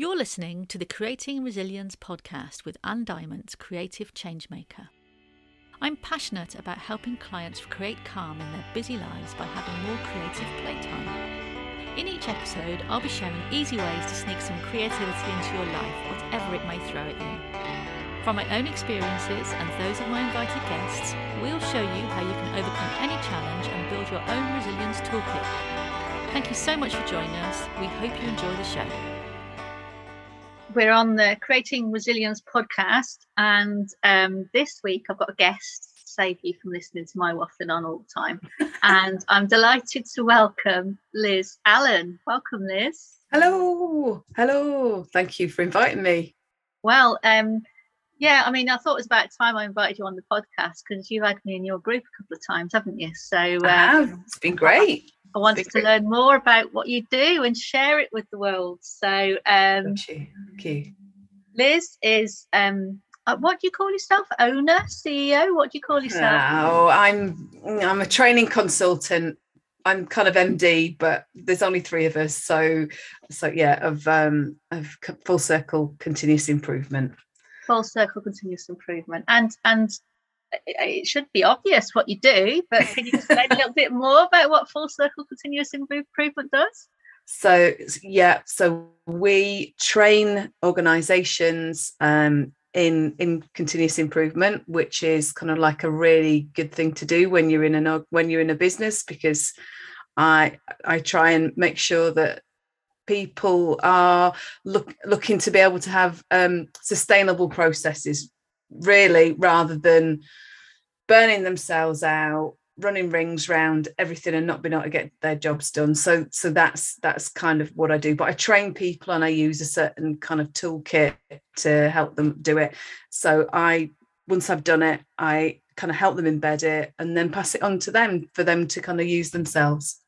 You're listening to the Creating Resilience podcast with Anne Diamond, creative changemaker. I'm passionate about helping clients create calm in their busy lives by having more creative playtime. In each episode, I'll be sharing easy ways to sneak some creativity into your life, whatever it may throw at you. From my own experiences and those of my invited guests, we'll show you how you can overcome any challenge and build your own resilience toolkit. Thank you so much for joining us. We hope you enjoy the show we're on the Creating Resilience podcast, and um, this week I've got a guest. To save you from listening to my waffling on all the time, and I'm delighted to welcome Liz Allen. Welcome, Liz. Hello, hello. Thank you for inviting me. Well, um, yeah, I mean, I thought it was about time I invited you on the podcast because you've had me in your group a couple of times, haven't you? So uh, it's been great. I wanted to learn more about what you do and share it with the world. So, um, Thank you. Thank you. Liz is um, uh, what do you call yourself? Owner, CEO? What do you call yourself? Oh, I'm I'm a training consultant. I'm kind of MD, but there's only three of us. So, so yeah, of um, of full circle continuous improvement. Full circle continuous improvement, and and it should be obvious what you do, but can you explain a little bit more about what Full Circle Continuous Improvement does? So yeah, so we train organisations um, in in continuous improvement, which is kind of like a really good thing to do when you're in a when you're in a business because I I try and make sure that people are look, looking to be able to have um, sustainable processes really rather than burning themselves out running rings round everything and not being able to get their jobs done. So so that's that's kind of what i do. But i train people and i use a certain kind of toolkit to help them do it. So i once i've done it i kind of help them embed it and then pass it on to them for them to kind of use themselves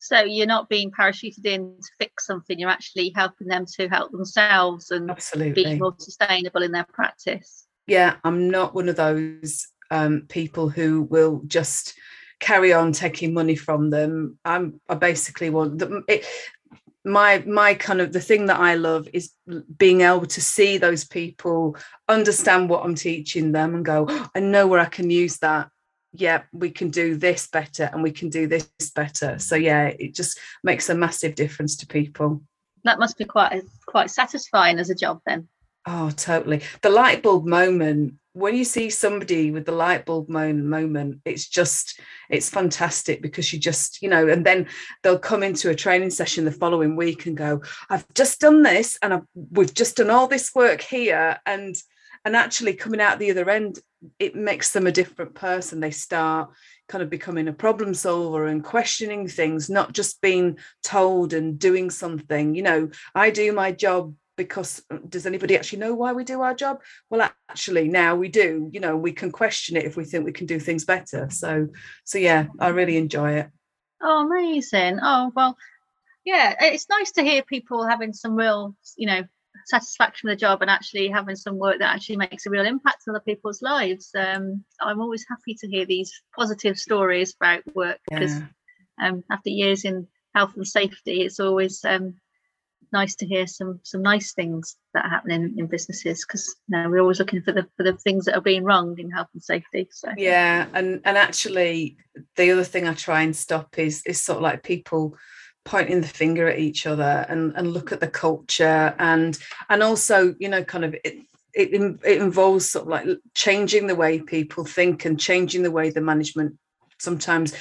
so you're not being parachuted in to fix something you're actually helping them to help themselves and absolutely be more sustainable in their practice yeah i'm not one of those um, people who will just carry on taking money from them. I'm I basically want the, it, my my kind of the thing that I love is being able to see those people understand what I'm teaching them and go, oh, I know where I can use that. Yeah, we can do this better and we can do this better. So yeah, it just makes a massive difference to people. That must be quite quite satisfying as a job then. Oh, totally. The light bulb moment when you see somebody with the light bulb moment, it's just it's fantastic because you just you know and then they'll come into a training session the following week and go i've just done this and I've, we've just done all this work here and and actually coming out the other end it makes them a different person. They start kind of becoming a problem solver and questioning things not just being told and doing something. You know i do my job because uh, does anybody actually know why we do our job? Well actually now we do. You know we can question it if we think we can do things better. So so yeah i really enjoy it. Oh amazing. Oh well yeah it's nice to hear people having some real you know satisfaction with the job and actually having some work that actually makes a real impact on other people's lives um, i'm always happy to hear these positive stories about work because yeah. um, after years in health and safety it's always um, nice to hear some some nice things that are happening in businesses because you know, we're always looking for the for the things that are being wrong in health and safety. So yeah, and and actually the other thing I try and stop is is sort of like people pointing the finger at each other and and look at the culture. And and also you know kind of it, it, it involves sort of like changing the way people think and changing the way the management sometimes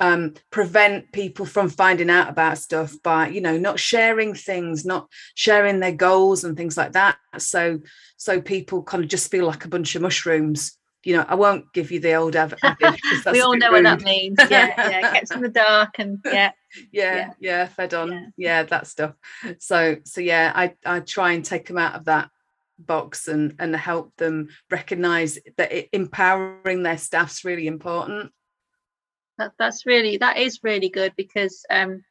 um, prevent people from finding out about stuff by you know not sharing things not sharing their goals and things like that. So so people kind of just feel like a bunch of mushrooms you know i won't give you the old average we all know rude. what that means. Yeah yeah gets in the dark and yeah yeah yeah, yeah fed on. Yeah. yeah that stuff. So so yeah i i try and take them out of that box and and help them recognize that it, empowering their staff's really important. That, that's really that is really good because um,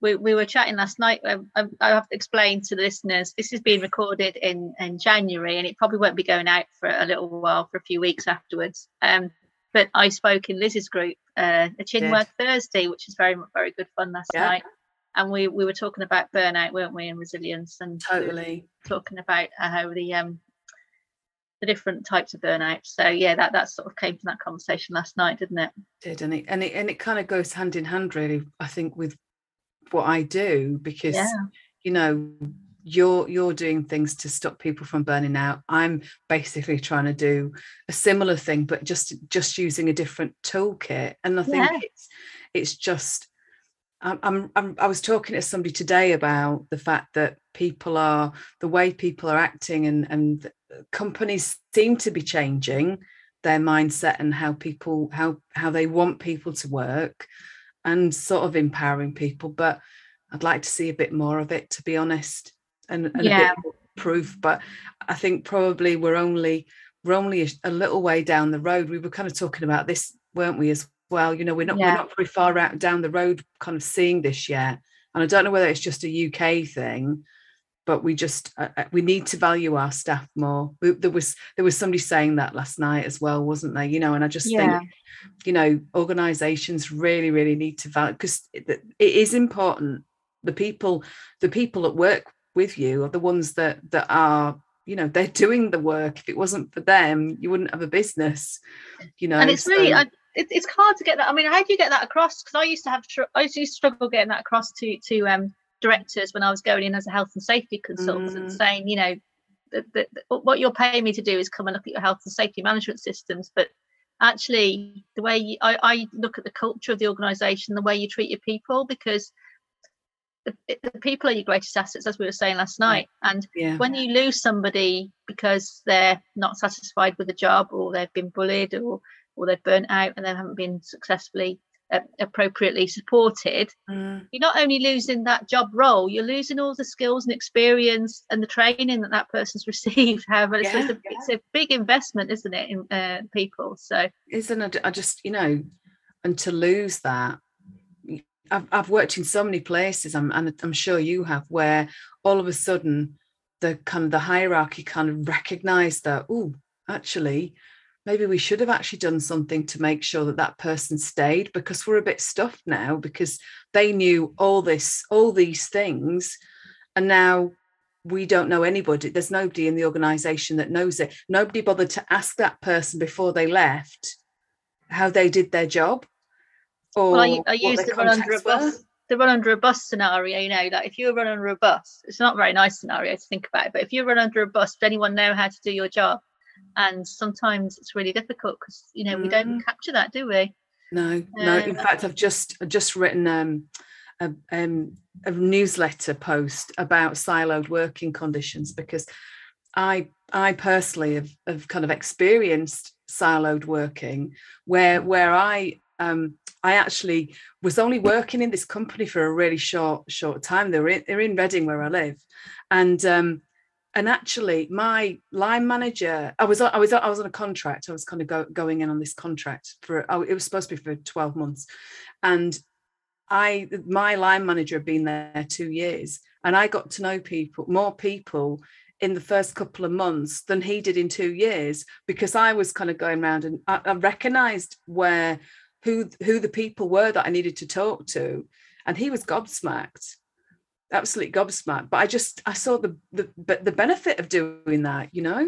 we, we were chatting last night. Um, I, I have to explain to the listeners this is being recorded in in January and it probably won't be going out for a little while for a few weeks afterwards. Um, but I spoke in Liz's group, uh, a Chinwag Thursday, which is very very good fun last yeah. night. and we we were talking about burnout, weren't we, and resilience, and totally talking about how the um the different types of burnout. So yeah, that that sort of came from that conversation last night, didn't it? Did and it and it and it kind of goes hand in hand, really. I think with what I do because yeah. you know you're you're doing things to stop people from burning out i'm basically trying to do a similar thing but just just using a different toolkit and i think yeah. it's it's just I'm, I'm i was talking to somebody today about the fact that people are the way people are acting and and uh, companies seem to be changing their mindset and how people how how they want people to work and sort of empowering people but i'd like to see a bit more of it to be honest and, and yeah. a bit more proof but i think probably we're only we're only a, a, little way down the road we were kind of talking about this weren't we as well you know we're not yeah. we're not very far out down the road kind of seeing this yet and i don't know whether it's just a uk thing but we just uh, uh, we need to value our staff more we, there was there was somebody saying that last night as well wasn't there you know and i just yeah. think you know organizations really really need to value because it, it is important the people the people that work with you are the ones that that are you know they're doing the work if it wasn't for them you wouldn't have a business you know and it's so. really I, it, it's hard to get that i mean how do you get that across because i used to have i used to struggle getting that across to to um directors when i was going in as a health and safety consultant mm. saying you know that, that, what you're paying me to do is come and look at your health and safety management systems but actually the way you, I, I look at the culture of the organization the way you treat your people because the, the, people are your greatest assets, as we were saying last night. And yeah. when you lose somebody because they're not satisfied with the job, or they've been bullied, or or they've burnt out and they haven't been successfully uh, appropriately supported, mm. you're not only losing that job role, you're losing all the skills and experience and the training that that person's received. However, yeah, it's, a, yeah. it's, a, big investment, isn't it, in uh, people? So, isn't it? I just, you know, and to lose that I've, I've worked in so many places, I'm, and I'm sure you have, where all of a sudden the kind of the hierarchy kind of recognized that, oh, actually, maybe we should have actually done something to make sure that that person stayed because we're a bit stuffed now because they knew all this, all these things, and now we don't know anybody. There's nobody in the organization that knows it. Nobody bothered to ask that person before they left how they did their job or well, I, I used to run under a bus. Were? The run under a bus scenario, you know, like if you run under a bus, it's not a very nice scenario to think about. But if you run under a bus, does anyone know how to do your job? And sometimes it's really difficult because you know we don't mm. capture that, do we? No, no. In uh, fact, I've just just written um, a, um, a newsletter post about siloed working conditions because I I personally have, have kind of experienced siloed working where where I um, I actually was only working in this company for a really short short time. They're in, they're in Reading where I live, and um, and actually my line manager, I was I was I was on a contract. I was kind of go, going in on this contract for oh, it was supposed to be for twelve months, and I my line manager had been there two years, and I got to know people more people in the first couple of months than he did in two years because I was kind of going around and I, I recognized where who who the people were that I needed to talk to, and he was gobsmacked, absolutely gobsmacked. But I just I saw the the the benefit of doing that, you know.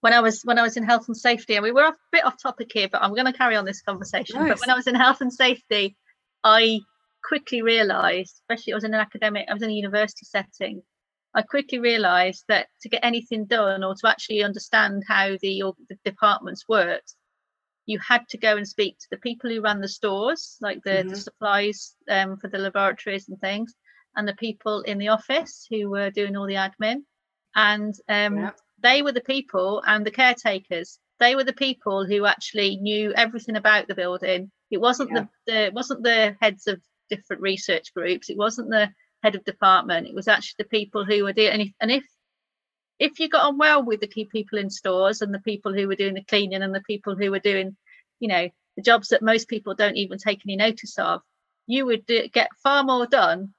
When I was when I was in health and safety, and we were a bit off topic here, but I'm going to carry on this conversation. Nice. But when I was in health and safety, I quickly realised, especially I was in an academic, I was in a university setting, I quickly realised that to get anything done or to actually understand how the, the departments worked, you had to go and speak to the people who ran the stores, like the, mm-hmm. the supplies um, for the laboratories and things, and the people in the office who were doing all the admin. And um, yeah. they were the people and the caretakers. They were the people who actually knew everything about the building. It wasn't yeah. the, the it wasn't the heads of different research groups. It wasn't the head of department. It was actually the people who were doing. And if, and if if you got on well with the key people in stores and the people who were doing the cleaning and the people who were doing, you know, the jobs that most people don't even take any notice of, you would do, get far more done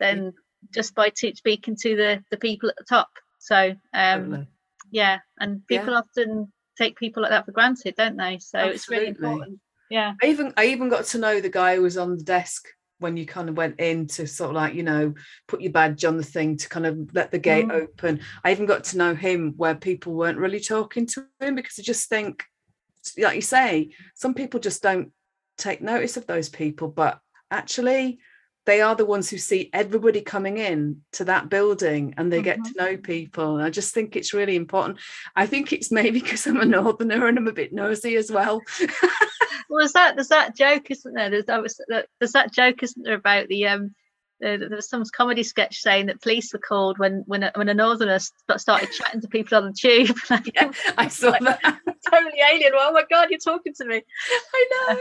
than just by speaking to the the people at the top. So, um, yeah, and people yeah. often take people like that for granted, don't they? So Absolutely. it's really important. Yeah. I even I even got to know the guy who was on the desk when you kind of went in to sort of like you know put your badge on the thing to kind of let the gate mm. open i even got to know him where people weren't really talking to him because i just think like you say some people just don't take notice of those people but actually they are the ones who see everybody coming in to that building and they mm-hmm. get to know people. I just think it's really important. I think it's maybe because I'm a northerner and I'm a bit nosy as well. well, there's that there's that joke, isn't there? There's that, there's that joke, isn't there, about the um uh, there was some comedy sketch saying that police were called when when a, when a northerner started chatting to people on the tube. yeah, I saw like, that. totally alien. Well, oh my god, you're talking to me. I know,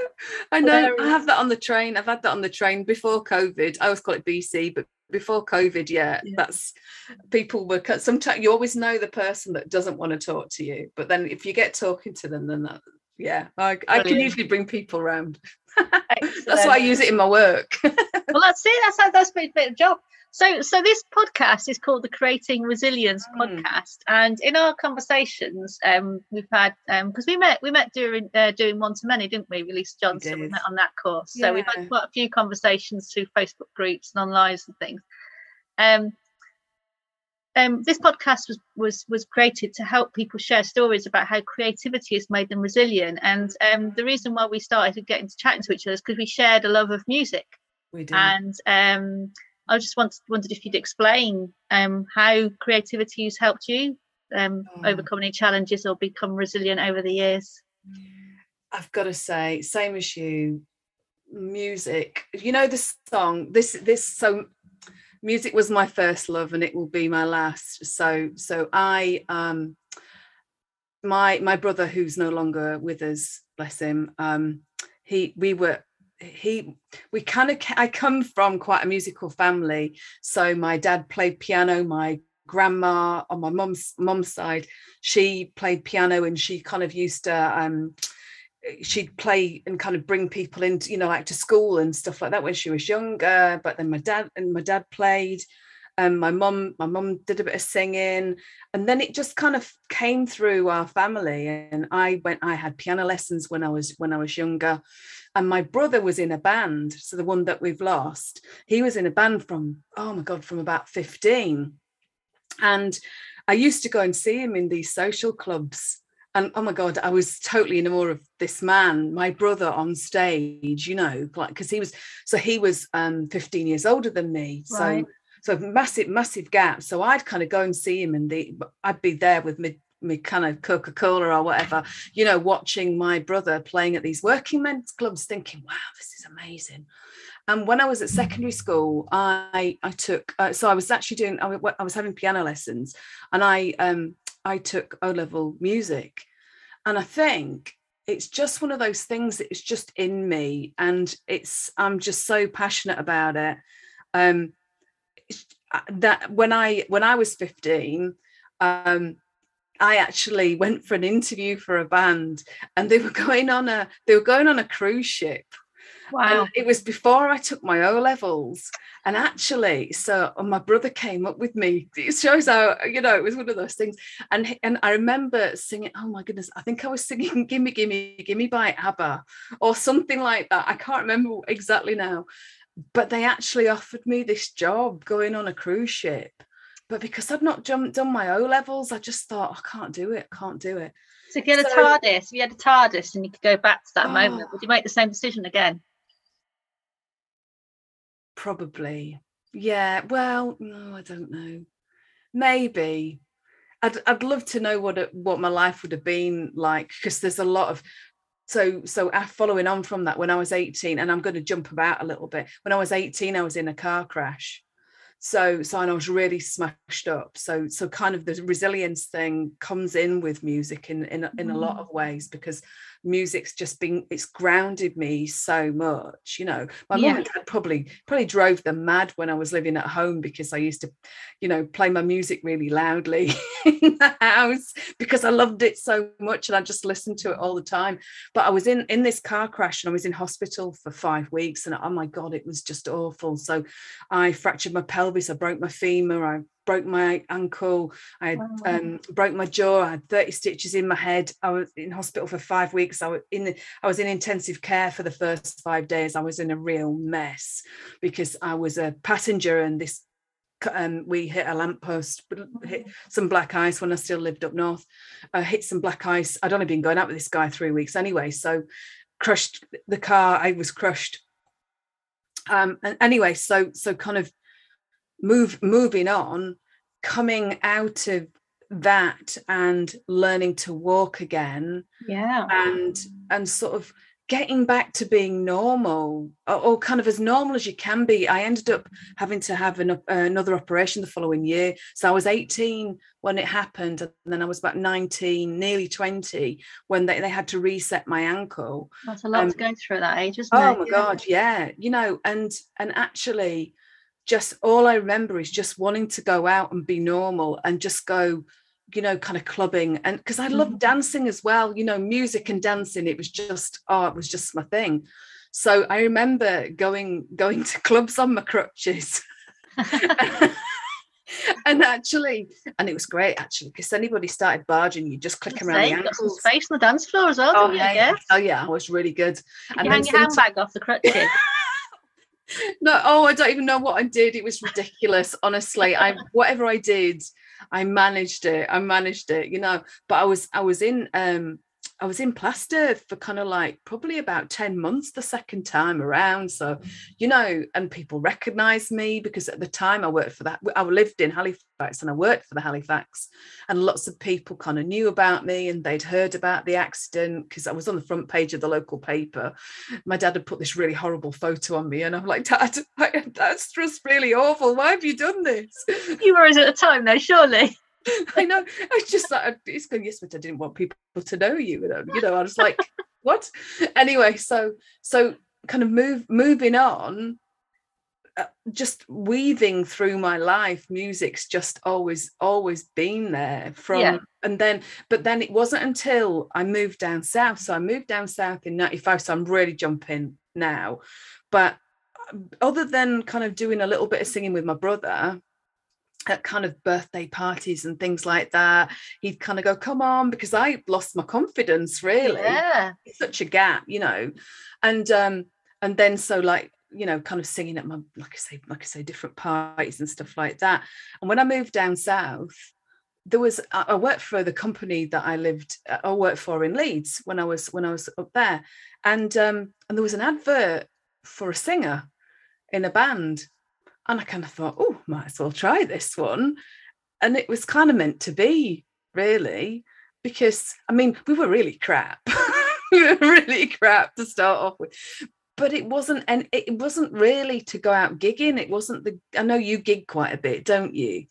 I know. I have that on the train. I've had that on the train before COVID. I always call it BC, but before COVID, yeah, yeah. that's people were sometimes you always know the person that doesn't want to talk to you, but then if you get talking to them, then that yeah, I, I can usually bring people around. That's why I use it in my work. well, that's it. That's how that's a bit of job. So, so this podcast is called the Creating Resilience mm. podcast, and in our conversations, um, we've had um because um, we met we met during uh, doing one to many, didn't we? Release Johnson, we, we met on that course. Yeah. So we've had quite a few conversations through Facebook groups and online and things. Um, um, this podcast was was was created to help people share stories about how creativity has made them resilient. And um, the reason why we started getting to chatting to each other is because we shared a love of music. We do. And um, I just wanted wondered if you'd explain um, how creativity has helped you um, oh. overcome any challenges or become resilient over the years. I've got to say, same as you, music. You know the song. This this so music was my first love and it will be my last. So so i um my my brother who's no longer with us bless him um he we were he we kind of i come from quite a musical family. So my dad played piano my grandma on my mom's mom's side she played piano and she kind of used to um she'd play and kind of bring people into you know like to school and stuff like that when she was younger but then my dad and my dad played and my mum my mum did a bit of singing and then it just kind of came through our family and i went i had piano lessons when i was when i was younger and my brother was in a band so the one that we've lost he was in a band from oh my god from about 15 and i used to go and see him in these social clubs and oh my god i was totally in awe of this man my brother on stage you know like because he was so he was um 15 years older than me. Right. so so massive massive gap. So i'd kind of go and see him and the i'd be there with me me kind of coca-cola or whatever you know watching my brother playing at these working men's clubs thinking wow this is amazing. And when I was at secondary school, I I took uh, so I was actually doing I, I was having piano lessons, and I um I took O level music. And I think it's just one of those things that is just in me. And it's, I'm just so passionate about it. Um, uh, that when I, when I was 15, um, I actually went for an interview for a band and they were going on a, they were going on a cruise ship Wow. And it was before I took my O levels. And actually, so my brother came up with me. It shows how, you know, it was one of those things. And and I remember singing, oh my goodness, I think I was singing Gimme, Gimme, Gimme by ABBA or something like that. I can't remember exactly now. But they actually offered me this job going on a cruise ship. But because I'd not jumped, done my O levels, I just thought, I can't do it, I can't do it. So get a so, TARDIS, if you had a TARDIS and you could go back to that oh, moment, would you make the same decision again? Probably. Yeah. Well, no, I don't know. Maybe. I'd I'd love to know what it, what my life would have been like because there's a lot of so so following on from that when I was 18 and I'm going to jump about a little bit when I was 18 I was in a car crash so so and I was really smashed up so so kind of the resilience thing comes in with music in in, in a lot mm. of ways because music's just been it's grounded me so much you know. My yeah. mum and dad probably probably drove them mad when i was living at home because i used to you know play my music really loudly in the house because i loved it so much and i just listened to it all the time. But i was in in this car crash and i was in hospital for five weeks and oh my god it was just awful. So i fractured my pelvis i broke my femur i broke my ankle. I had, um, broke my jaw. I had 30 stitches in my head. I was in hospital for five weeks. I was in I was in intensive care for the first five days. I was in a real mess because I was a passenger and this um, we hit a lamppost, hit some black ice when I still lived up north. I hit some black ice. I'd only been going out with this guy three weeks anyway, so crushed the car. I was crushed. Um, and anyway, so so kind of move moving on, coming out of that and learning to walk again. Yeah. And and sort of getting back to being normal or, or, kind of as normal as you can be i ended up having to have an, uh, another operation the following year so i was 18 when it happened and then i was about 19 nearly 20 when they, they had to reset my ankle that's a lot um, to go through at that age isn't oh it my yeah. god yeah you know and and actually just all i remember is just wanting to go out and be normal and just go you know, kind of clubbing. And because I love mm-hmm. dancing as well, you know, music and dancing, it was just, oh, it was just my thing. So I remember going going to clubs on my crutches. and actually, and it was great actually, because anybody started barging, you just click around the ankles. Got some space on the dance floor as well. Oh yeah, yeah. oh yeah, I was really good. Did and you hang your handbag off the crutches. No, oh, I don't even know what I did. It was ridiculous, honestly. I whatever I did, I managed it. I managed it, you know. But I was I was in um I was in plaster for kind of like probably about 10 months the second time around. So, you know, and people recognized me because at the time I worked for that, I lived in Halifax and I worked for the Halifax. And lots of people kind of knew about me and they'd heard about the accident because I was on the front page of the local paper. My dad had put this really horrible photo on me, and I'm like, Dad, that's just really awful. Why have you done this? You were at the time, though, surely. I know. I was just like, it's going, yes, but I didn't want people to know you. You know, I was like, what? Anyway, so so kind of move moving on, uh, just weaving through my life, music's just always always been there from yeah. and then but then it wasn't until I moved down south. So I moved down south in 95. So I'm really jumping now. But uh, other than kind of doing a little bit of singing with my brother, at kind of birthday parties and things like that he'd kind of go come on because i lost my confidence really. Yeah. It's such a gap you know? And um and then so like you know kind of singing at my like i say like i say different parties and stuff like that. And when i moved down south there was i worked for the company that i lived uh, i worked for in leeds when i was when i was up there. And um and there was an advert for a singer in a band and I kind of thought, oh, might as well try this one. And it was kind of meant to be, really, because I mean, we were really crap. we were really crap to start off with. But it wasn't, and it wasn't really to go out gigging. It wasn't the. I know you gig quite a bit, don't you?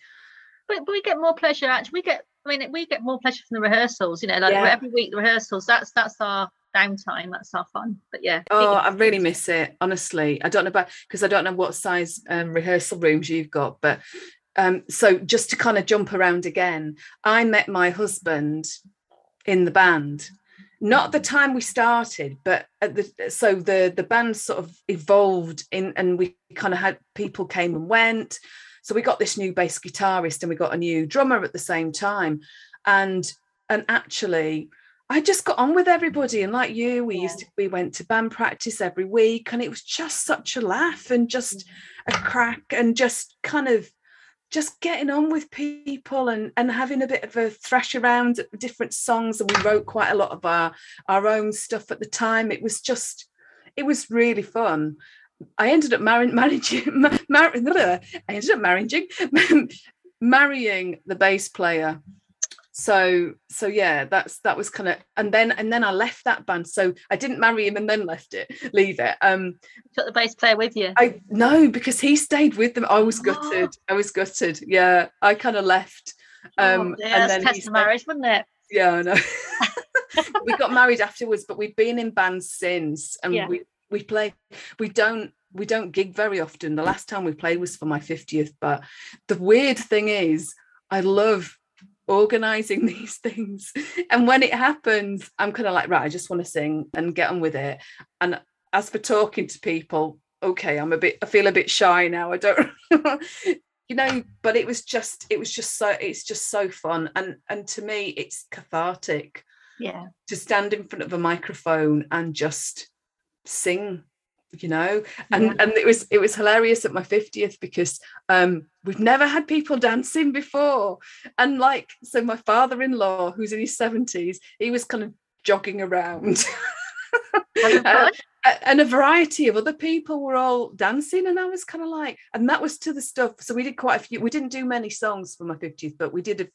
But, but we get more pleasure. Actually, we get. I mean, we get more pleasure from the rehearsals. You know, like yeah. every week the rehearsals. That's that's our downtime. That's our fun. But yeah. Oh, I really miss it. Honestly, I don't know about because I don't know what size um, rehearsal rooms you've got, but um, so just to kind of jump around again, I met my husband in the band. Not the time we started, but the so the the band sort of evolved in, and we kind of had people came and went. So we got this new bass guitarist and we got a new drummer at the same time, and and actually I just got on with everybody. And like you, we yeah. used to, we went to band practice every week and it was just such a laugh and just a mm-hmm. crack and just kind of just getting on with people and, and having a bit of a thrash around different songs. And we wrote quite a lot of our, our own stuff at the time. It was just, it was really fun. I ended up marrying, managing, mar- I ended up marrying, marrying the bass player so so yeah that's that was kind of and then and then i left that band. So i didn't marry him and then left it leave it. Um took the bass player with you? I no because he stayed with them. I was gutted. Oh. i was gutted. Yeah i kind of left oh, um oh, and then test the marriage wouldn't it? Yeah i know. We got married afterwards but we've been in bands since and yeah. we we play we don't we don't gig very often. The last time we played was for my 50th but the weird thing is i love organizing these things. And when it happens i'm kind of like right i just want to sing and get on with it. And as for talking to people okay i'm a bit i feel a bit shy now i don't you know but it was just it was just so it's just so fun. And and to me it's cathartic yeah. to stand in front of a microphone and just sing you know? And Yeah. and it was it was hilarious at my 50th because um we've never had people dancing before. And like so my father-in-law who's in his 70s he was kind of jogging around. Uh, and a variety of other people were all dancing and i was kind of like and that was to the stuff. So we did quite a few we didn't do many songs for my 50th but we did a,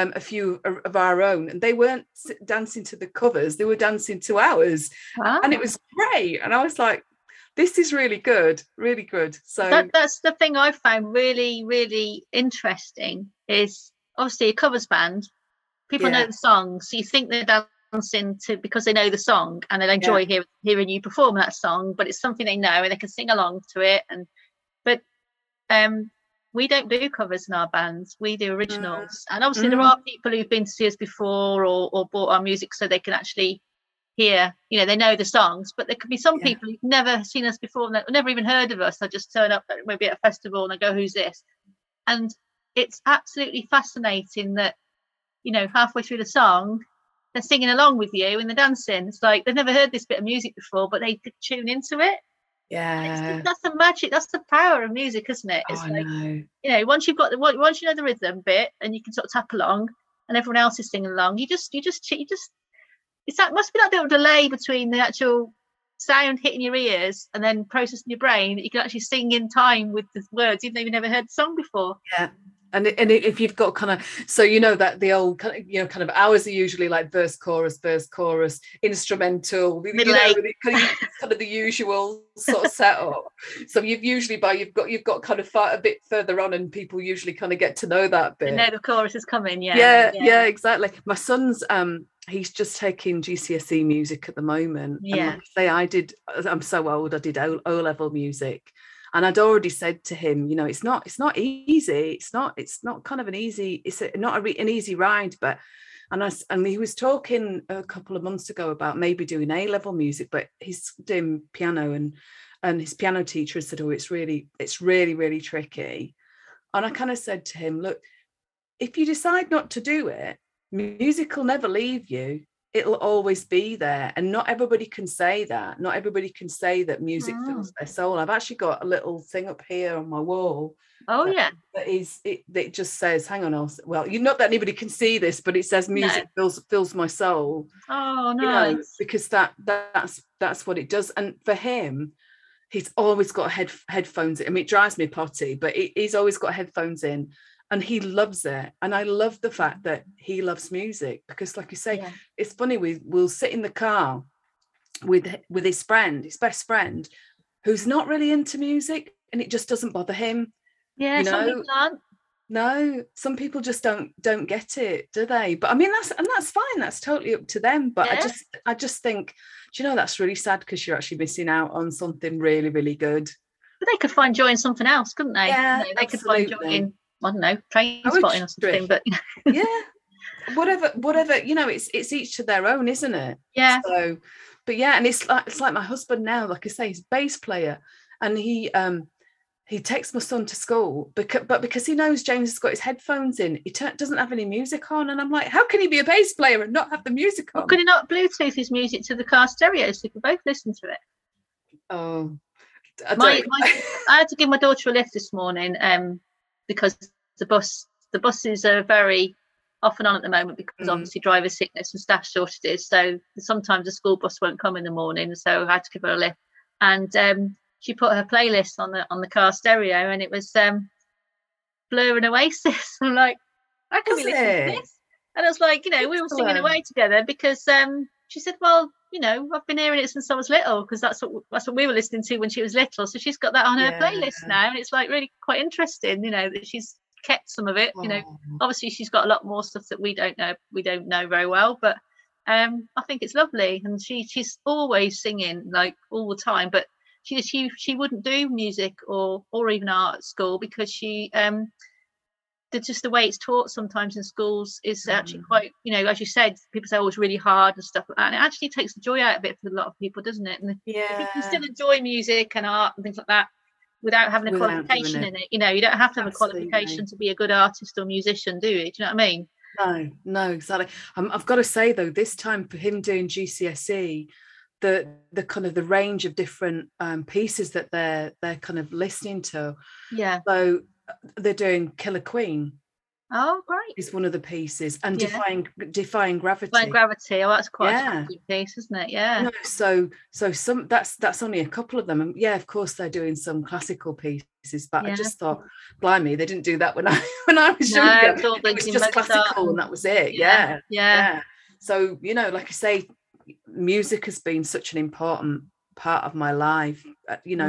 um, a few of- our own. And they weren't dancing to the covers they were dancing to ours. And it Ah. was great. And i was like this is really good really good so that, that's the thing I found really, really interesting is obviously a covers band. People know the songs, so you think they're dancing to because they know the song and they enjoy hear, hearing you perform that song, but it's something they know and they can sing along to it. And but um, we don't do covers in our bands; we do originals. And obviously, there Mm. are people who've been to see us before or or bought our music so they can actually hear you know they know the songs but there could be some Yeah. people who've never seen us before and never even heard of us they just turn up maybe at a festival and they go who's this? And it's absolutely fascinating that you know halfway through the song they're singing along with you and they're dancing. It's like they've never heard this bit of music before but they could tune into it. Yeah. that's the magic that's the power of music isn't it? Oh, it's I like know. you know once you've got the once you know the rhythm bit and you can sort of tap along and everyone else is singing along you just you just you just it's that must be that little delay between the actual sound hitting your ears and then processing your brain that you can actually sing in time with the words even though you've never heard the song before and and if you've got kind of so you know that the old kind of you know kind of hours are usually like verse chorus verse chorus instrumental you know, kind of, kind of the usual sort of setup so you've usually by you've got you've got kind of far, a bit further on and people usually kind of get to know that bit. you know the chorus is coming yeah. Yeah, yeah. exactly. My son's um he's just taking gcse music at the moment. And Yeah. like I say i did i'm so old i did o, o level music and i'd already said to him you know it's not it's not easy it's not it's not kind of an easy it's a, not a re, an easy ride but and I and he was talking a couple of months ago about maybe doing A level music, but he's doing piano and and his piano teacher said, "Oh, it's really it's really really tricky." And I kind of said to him, "Look, if you decide not to do it, music will never leave you. It'll always be there, and not everybody can say that. Not everybody can say that music mm. fills their soul. I've actually got a little thing up here on my wall oh that- yeah that is it that just says hang on I'll, well you not that anybody can see this but it says music fills fills my soul oh you know because that that's that's what it does and for him he's always got head headphones in. I mean it drives me potty but he, he's always got headphones in and he loves it and I love the fact that he loves music because like you say Yeah. it's funny we will sit in the car with with his friend his best friend who's not really into music and it just doesn't bother him yeah you some know, people aren't no, some people just don't don't get it, do they? But I mean that's and that's fine. That's totally up to them. But I just I just think, do you know that's really sad because you're actually missing out on something really really good. but they could find joy in something else couldn't they Yeah, know, they could find joy in I don't know train spotting or something but yeah, whatever whatever you know, it's it's each to their own, isn't it? yeah So, but yeah, and it's like it's like my husband now. Like I say, he's bass player, and he um he takes my son to school because but because he knows James has got his headphones in, he t- doesn't have any music on, and I'm like, how can he be a bass player and not have the music on? Well, could he not Bluetooth his music to the car stereo so we could both listen to it? Oh, I My, my, I had to give my daughter a lift this morning um, because the bus the buses are very off and on at the moment because Mhm. obviously driver sickness and staff shortages. So sometimes the school bus won't come in the morning, so I had to give her a lift. And um, she put her playlist on the on the car stereo, and it was um, Blur and Oasis. I'm like, I can be listening to this. And I was like, you know, we were singing away together because um, she said, well, you know, I've been hearing it since I was little because that's what that's what we were listening to when she was little. So she's got that on her playlist now, and it's like really quite interesting, you know, that she's kept some of it. You know, Oh, obviously she's got a lot more stuff that we don't know we don't know very well, but um, I think it's lovely, and she she's always singing like all the time, but. She, she she wouldn't do music or or even art at school because she um just the way it's taught sometimes in schools is actually Mm. quite you know as you said people say oh it's really hard and stuff like that and it actually takes the joy out of it for a lot of people doesn't it and if yeah. you can still enjoy music and art and things like that without having a Without qualification it. in it. You know, you don't have to have Absolutely. a qualification to be a good artist or musician, do you? Do you know what I mean? No, no, exactly. Um, I've got to say though, this time for him doing GCSE, the the kind of the range of different um, pieces that they're they're kind of listening to. Yeah. So they're doing Killer Queen Oh, great. is one of the pieces, and Yeah. defying defying gravity. By gravity. Oh, that's quite Yeah. a challenging piece, isn't it? Yeah. No, so so some that's that's only a couple of them, and yeah, of course they're doing some classical pieces, but Yeah. I just thought, blimey, they didn't do that when I when I was No, younger. it's It was just classical, and that was it. yeah. Yeah. yeah so you know like i say music has been such an important part of my life uh, you know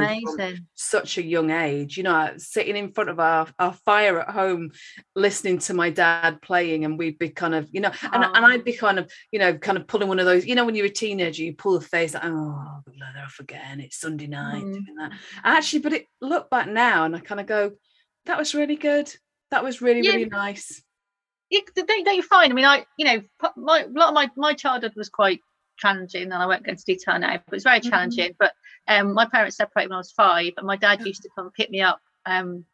such a young age you know sitting in front of our, our fire at home listening to my dad playing and we'd be kind of you know and, and Oh. i'd be kind of you know kind of pulling one of those you know when you're a teenager you pull the face like oh they're off again it's sunday night Mm. doing that actually but it look back now and i kind of go that was really good that was really Yeah. really nice you, don't, don't you find? I mean, I, you know, my a lot of my my childhood was quite challenging, and I won't go into detail now, but it's very Mhm. challenging. But um, my parents separated when I was five, and my dad used to come pick me up um,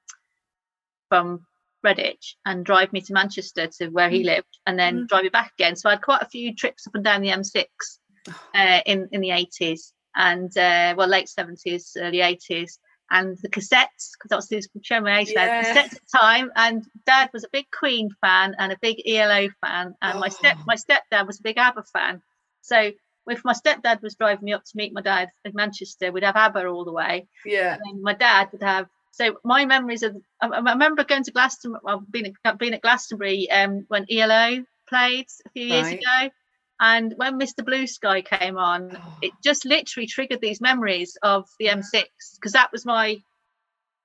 from Redditch and drive me to Manchester to where he Mm. lived, and then Mm. drive me back again. So I had quite a few trips up and down the M6 Oh. uh, in in the 80s and uh, well, late 70s, early 80s. And the cassettes, because obviously it's showing my age Yeah. cassettes at the time. And dad was a big Queen fan and a big ELO fan. And my step Oh. my stepdad was a big ABBA fan. So if my stepdad was driving me up to meet my dad in Manchester, we'd have ABBA all the way. yeah And my dad would have. So my memories of I, I remember going to Glastonbury, well, being at, being at Glastonbury um, when ELO played a few years Right. ago, and when Mr. Blue Sky came on, Oh. it just literally triggered these memories of the M6 because that was my,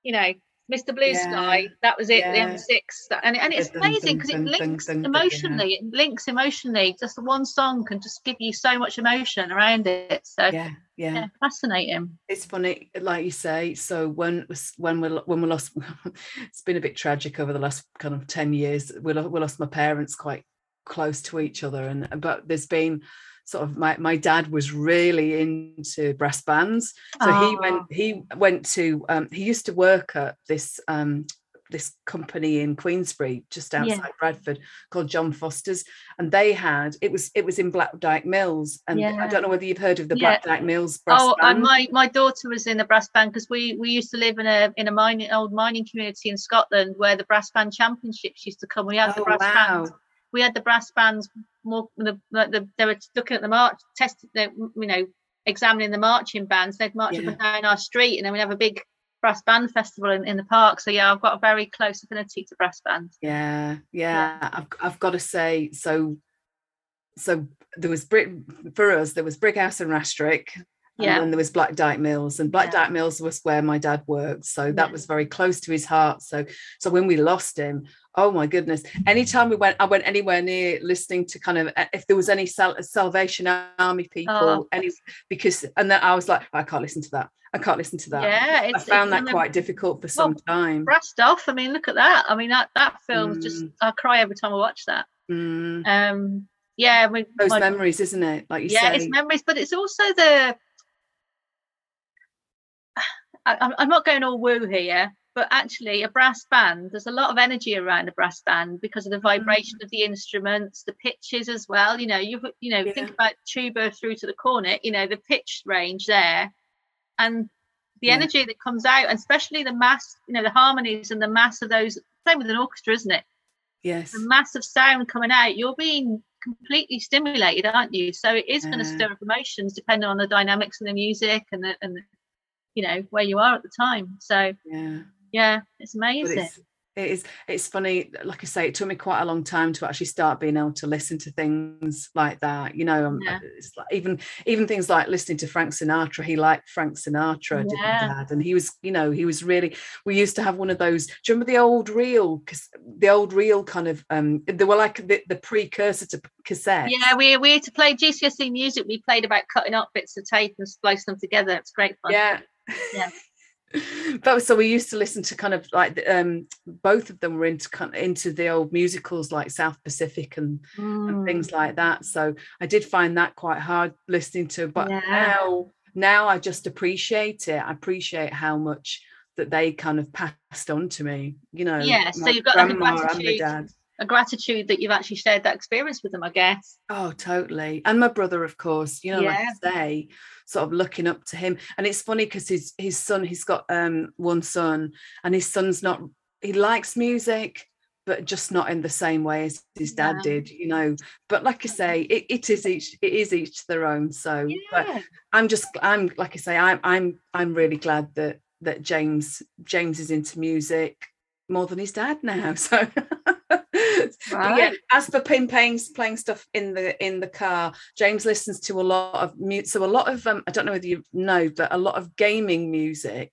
you know, Mr. Blue Yeah. Sky. That was it, Yeah. the M6, that- and and it's amazing because it links dun, dun, yeah. emotionally. It links emotionally. Just the one song can just give you so much emotion around it. So yeah yeah yeah, fascinating. it's funny like you say so when when we when we lost it's been a bit tragic over the last kind of 10 years we, lo- we lost my parents quite close to each other and but there's been sort of my, my dad was really into brass bands so he Oh. went he went to um he used to work at this um this company in Queensbury, just Yeah. outside Bradford, called John Foster's, and they had it was it was in Black Dyke Mills, and I don't know whether you've heard of the Yeah. Black Dyke Mills brass Oh, band. and my, my daughter was in a brass band because we, we used to live in a in a mining old mining community in Scotland where the brass band championships used to come. We had the Oh, brass wow. bands. We had the brass bands more the, the they were looking at the march test you know examining the marching bands. They'd march up and down our street and then we'd have a big brass band festival in, in the park. So yeah, I've got a very close affinity to brass bands. Yeah, yeah. I've I've got to say, so so there was Brick for us, there was Brighouse and Rastrick, and then there was Black Dyke Mills, and Black Yeah. Dyke Mills was where my dad worked. So that Yeah. was very close to his heart. So so when we lost him, oh my goodness. Anytime we went, I went anywhere near listening to kind of uh, if there was any Sal- Salvation Army people, Oh. any because and then I was like, I can't listen to that. I can't listen to that. Yeah, I found that quite difficult for some time. brassed off. I mean, look at that. I mean, that that film's just Mm. I cry every time I watch that. Mm, Um, yeah, we, those my- memories, isn't it? Like you yeah, say. it's memories, but it's also the. I, I'm- I'm not going all woo here, but actually, a brass band. There's a lot of energy around a brass band because of the vibration mm. of the instruments, the pitches as well. You know, you you know, think about tuba through to the cornet. You know, the pitch range there, and the Yeah. energy that comes out, and especially the mass. You know, the harmonies and the mass of those. Same with an orchestra, isn't it? Yes. the massive sound coming out, you're being completely stimulated, aren't you? So it is going to Yeah. stir up emotions depending on the dynamics of the music and the, and the, you know where you are at the time. So Yeah. Yeah, it's amazing. it's it is it's funny, like I say, it took me quite a long time to actually start being able to listen to things like that. You know, um, Yeah. it's like even even things like listening to Frank Sinatra. He liked Frank Sinatra, didn't Yeah. dad? And he was, you know, he was really we used to have one of those. Do you remember the old reel? Because the old reel kind of um they were like the, the precursor to cassette. Yeah, we we had to play GCSE music. We played about cutting up bits of tape and splicing them together. It's great fun. yeah Yeah. but so we used to listen to kind of like um both of them were into kind into the old musicals like south pacific and, and Mm, things like that so i did find that quite hard listening to but Yeah. now now i just appreciate it i appreciate how much that they kind of passed on to me. You know, Yeah, so you've got like grandma and my gratitude. dad. A gratitude that you've actually shared that experience with them, I guess. Oh, totally. And my brother, of course, you know, like Yeah. I say, sort of looking up to him. And it's funny because his his son, he's got um one son, and his son's not he likes music, but just not in the same way as his dad Yeah. did, you know. But like I say, it, it is each it is each their own. So but I'm just I'm like I say, I'm I'm I'm really glad that that James James is into music more than his dad now. So but yeah, as for playing playing stuff in the in the car, James listens to a lot of mute. So a lot of um, I don't know whether you know, but a lot of gaming music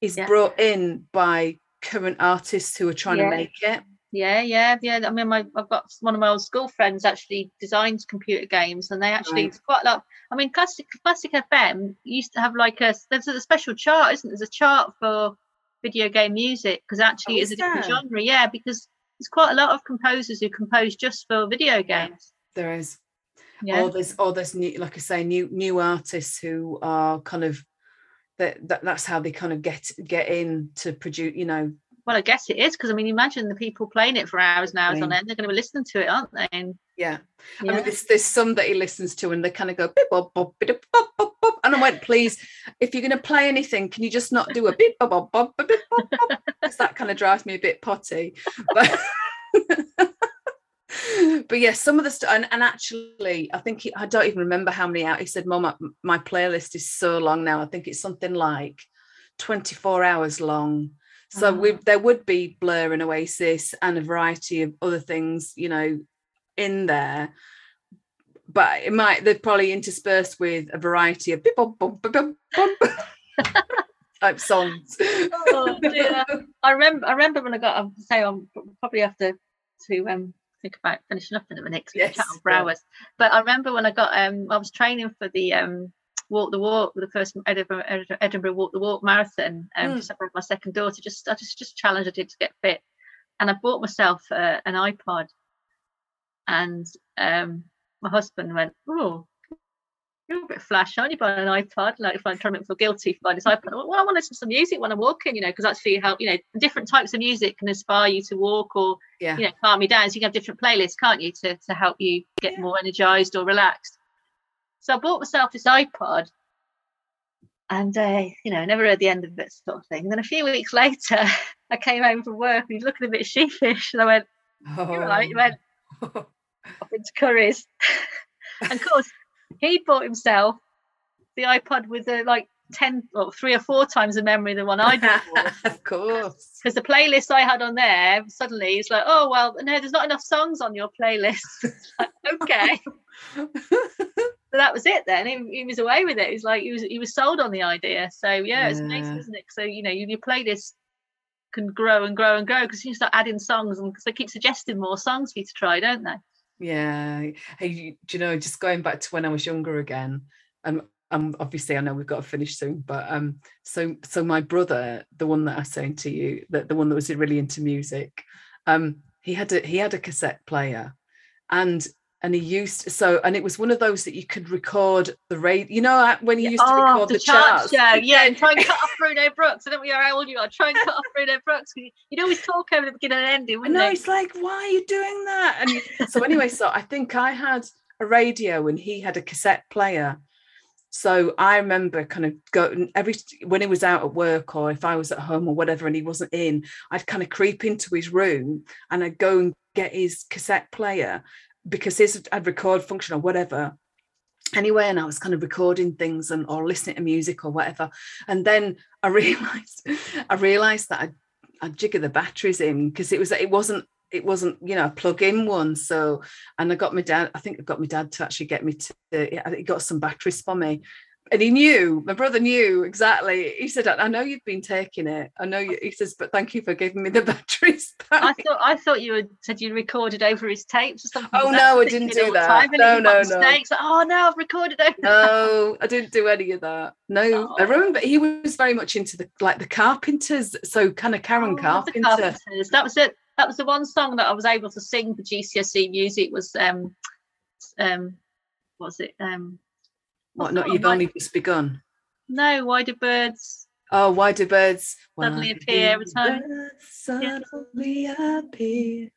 is Yeah. brought in by current artists who are trying Yeah. to make it. Yeah, yeah, yeah. I mean, my I've got one of my old school friends actually designs computer games, and they actually Right. it's quite a lot. I mean, classic classic FM used to have like a there's a special chart, isn't there? There's a chart for video game music because actually Oh, it's a different there? genre. Yeah, because there's quite a lot of composers who compose just for video games. There is. Yeah, or there's or there's new like i say new new artists who are kind of that, that that's how they kind of get get in to produce you know well, I guess it is because I mean, imagine the people playing it for hours and hours on end. They're going to be listening to it, aren't they? And, yeah, i mean there's, there's some that he listens to and they kind of go bip bop bop bip bop bop bop and i went please if you're going to play anything can you just not do a bip bop bop bop bip bop bop 'Cause that kind of drives me a bit potty. But but yeah some of the stuff and, and actually i think i don't even remember how many out he said mom my, my playlist is so long now. I think it's something like 24 hours long. So we there would be blur and oasis and a variety of other things you know in there. But it might they're probably interspersed with a variety of bip, bop, bop, bip, bop, bop type songs Oh, dear. I remember. I remember when I got. I'm say I'm probably have to to um think about finishing up in a minute. we can chat on for go. hours. But I remember when I got. Um, I was training for the um walk the walk, the first Edinburgh Edinburgh, walk the walk marathon. Um, Mm. my second daughter. Just I just just challenge I did to get fit, and I bought myself uh, an iPod, and um my husband went, oh. You're a bit flash, aren't you, buying an iPod? Like, if I'm trying to me feel guilty for buying this iPod. Well, I want to listen to some music when I'm walking, you know, because that's actually help, you know, different types of music can inspire you to walk or, yeah you know, calm you down. So you can have different playlists, can't you, to, to help you get Yeah. more energized or relaxed. So I bought myself this iPod and, uh, you know, never heard the end of it, sort of thing. And then a few weeks later, I came home from work and he was looking a bit sheepish. And I went, You're right. He went, Oh. off into Curry's. and of course, he bought himself the iPod with the like 10 or three or four times the memory than one I did. of course Because the playlist I had on there suddenly it's like, oh well, no, there's not enough songs on your playlist. Like, okay. So that was it then. He, he was away with it. He's like he was he was sold on the idea. So yeah, it's amazing, isn't it? So uh, you know, your, your playlist can grow and grow and grow because you start adding songs and they keep suggesting more songs for you to try, don't they? Yeah. Hey, do you know, just going back to when I was younger again, um, um, obviously I know we've got to finish soon, but um, so so my brother, the one that I was saying to you, that the one that was really into music, um, he had a he had a cassette player, and and he used so and it was one of those that you could record the radio. You know when you used to oh, record the, charts. Oh, Yeah, yeah, and try and cut off Bruno Brooks. I don't know how old you are. Try and cut off Bruno Brooks. You'd always talk over the beginning and ending, I wouldn't know it's like, why are you doing that? And so anyway, so I think I had a radio and he had a cassette player. So I remember kind of going every when he was out at work or if I was at home or whatever and he wasn't in, I'd kind of creep into his room and I'd go and get his cassette player because his had record function or whatever. Anyway, and I was kind of recording things and or listening to music or whatever. And then I realized I realized that I I'd jigger the batteries in because it was it wasn't it wasn't you know a plug-in one so and I got my dad I think I got my dad to actually get me to he got some batteries for me and he knew my brother knew exactly he said I know you've been taking it I know you he says but thank you for giving me the batteries back. I thought I thought you had said you recorded over his tapes or something. Oh, no, I didn't do that. No, no, no. Like, oh no, I've recorded over. no I didn't do any of that no I Oh. remember he was very much into the like the Carpenters so kind of Karen Oh, the Carpenter Carpenters. That was it. That was the one song that I was able to sing for GCSE music. Was um um what was it um what what's not you've only just begun no why do birds Oh, why do birds Suddenly appear every time? Suddenly appear.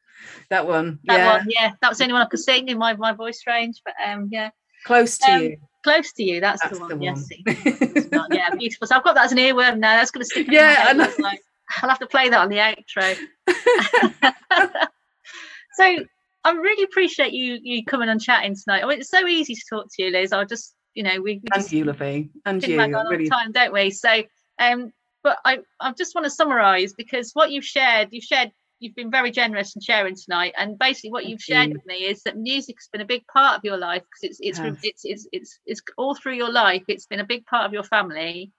That one. That yeah. one, yeah. That was the only one I could sing in my, my voice range, but um, yeah. Close to Um, you. Close to you, that's, That's the one. the Yes. one. see. It's not- yeah, beautiful. So I've got that as an earworm now. That's going to stick. in my Yeah, I know. Like, I'll have to play that on the outro. so I really appreciate you you coming and chatting tonight. I mean, it's so easy to talk to you, Liz. I'll just, you know, we, we and you, Lovey. And you. back I on all really the time, don't we? So, um, but I I just want to summarise because what you've shared, you've shared, you've been very generous in sharing tonight, and basically what you've shared with me is that music's been a big part of your life because it's it's, has. it's it's it's it's all through your life. It's been a big part of your family.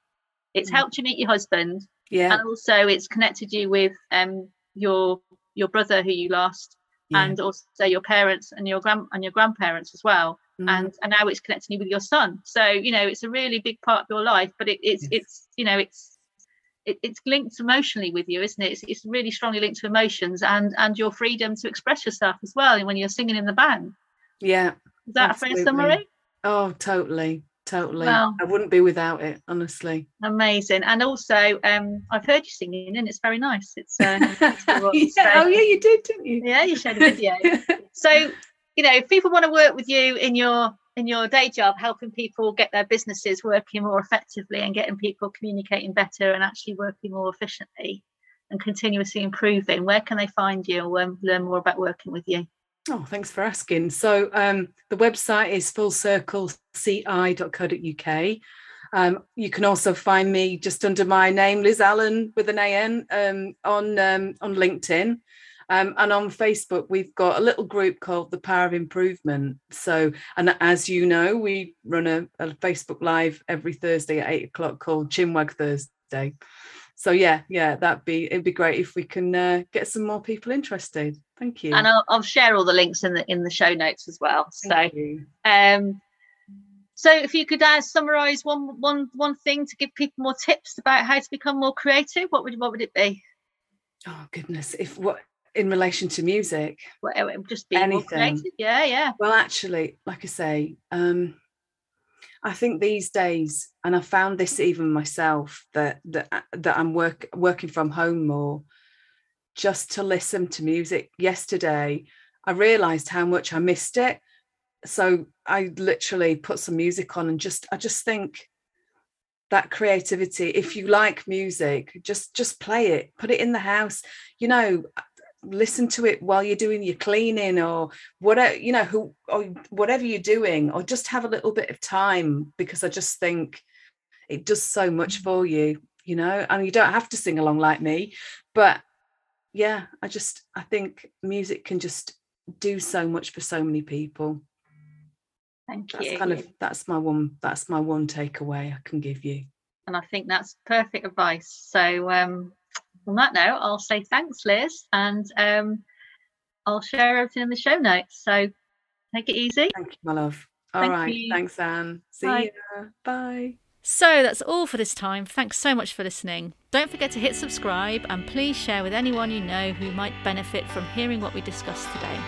It's Mm. helped you meet your husband, yeah. and also it's connected you with um your your brother who you lost, yeah. and also your parents and your grand and your grandparents as well Mm. and and now it's connecting you with your son so you know it's a really big part of your life but it, it's Yes. it's you know it's it, it's linked emotionally with you isn't it it's, it's really strongly linked to emotions and and your freedom to express yourself as well when you're singing in the band yeah. is that a Absolutely. fair summary Oh, totally. Totally. Well- I wouldn't be without it, honestly. amazing and also um i've heard you singing and it's very nice it's uh, it's good what you yeah. Oh, yeah, you did, didn't you? yeah you showed a video so you know if people want to work with you in your in your day job helping people get their businesses working more effectively and getting people communicating better and actually working more efficiently and continuously improving where can they find you um, learn more about working with you Oh, thanks for asking. So um, the website is fullcircleci.co.uk. Um, you can also find me just under my name, Liz Allen with an AN, um, on um, on LinkedIn. Um, and on Facebook, we've got a little group called the Power of Improvement. So, and as you know, we run a, a Facebook Live every Thursday at eight o'clock called Chinwag Thursday. So yeah, yeah, that'd be it'd be great if we can uh, get some more people interested. Thank you. and I'll, I'll share all the links in the in the show notes as well so Thank you. um so if you could uh, summarize one one one thing to give people more tips about how to become more creative what would what would it be Oh goodness, if what in relation to music? would just be more Anything. yeah yeah Well, actually, like I say, um, I think these days, and I found this even myself that that that I'm work working from home more, just to listen to music. Yesterday, I realised how much I missed it. So I literally put some music on and just I just think that creativity if you like music just just play it put it in the house you know listen to it while you're doing your cleaning or whatever you know who or whatever you're doing or just have a little bit of time because i just think it does so much for you you know and you don't have to sing along like me but yeah i just i think music can just do so much for so many people thank you. that's kind of that's my one that's my one takeaway i can give you and I think that's perfect advice. So um, on that note, I'll say thanks, Liz, and um, I'll share everything in the show notes. So take it easy. thank you my love All Thank right, you. thanks anne see Bye. ya bye So that's all for this time. Thanks so much for listening. Don't forget to hit subscribe and please share with anyone you know who might benefit from hearing what we discussed today.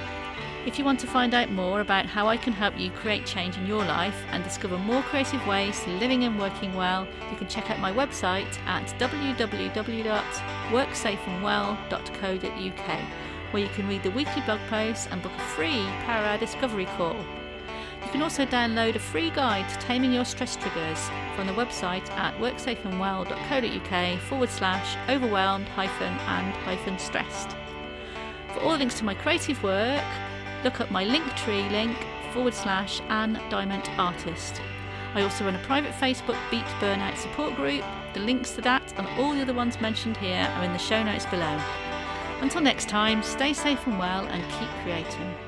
If you want to find out more about how I can help you create change in your life and discover more creative ways to living and working well, you can check out my website at www.worksafeandwell.co.uk, where you can read the weekly blog posts and book a free Power Hour Discovery call. You can also download a free guide to taming your stress triggers from the website at worksafeandwell.co.uk forward slash overwhelmed hyphen and hyphen stressed. For all links to my creative work, look up my Linktree link forward slash Anne Diamond Artist. I also run a private Facebook Beat Burnout support group. The links to that and all the other ones mentioned here are in the show notes below. Until next time, stay safe and well and keep creating.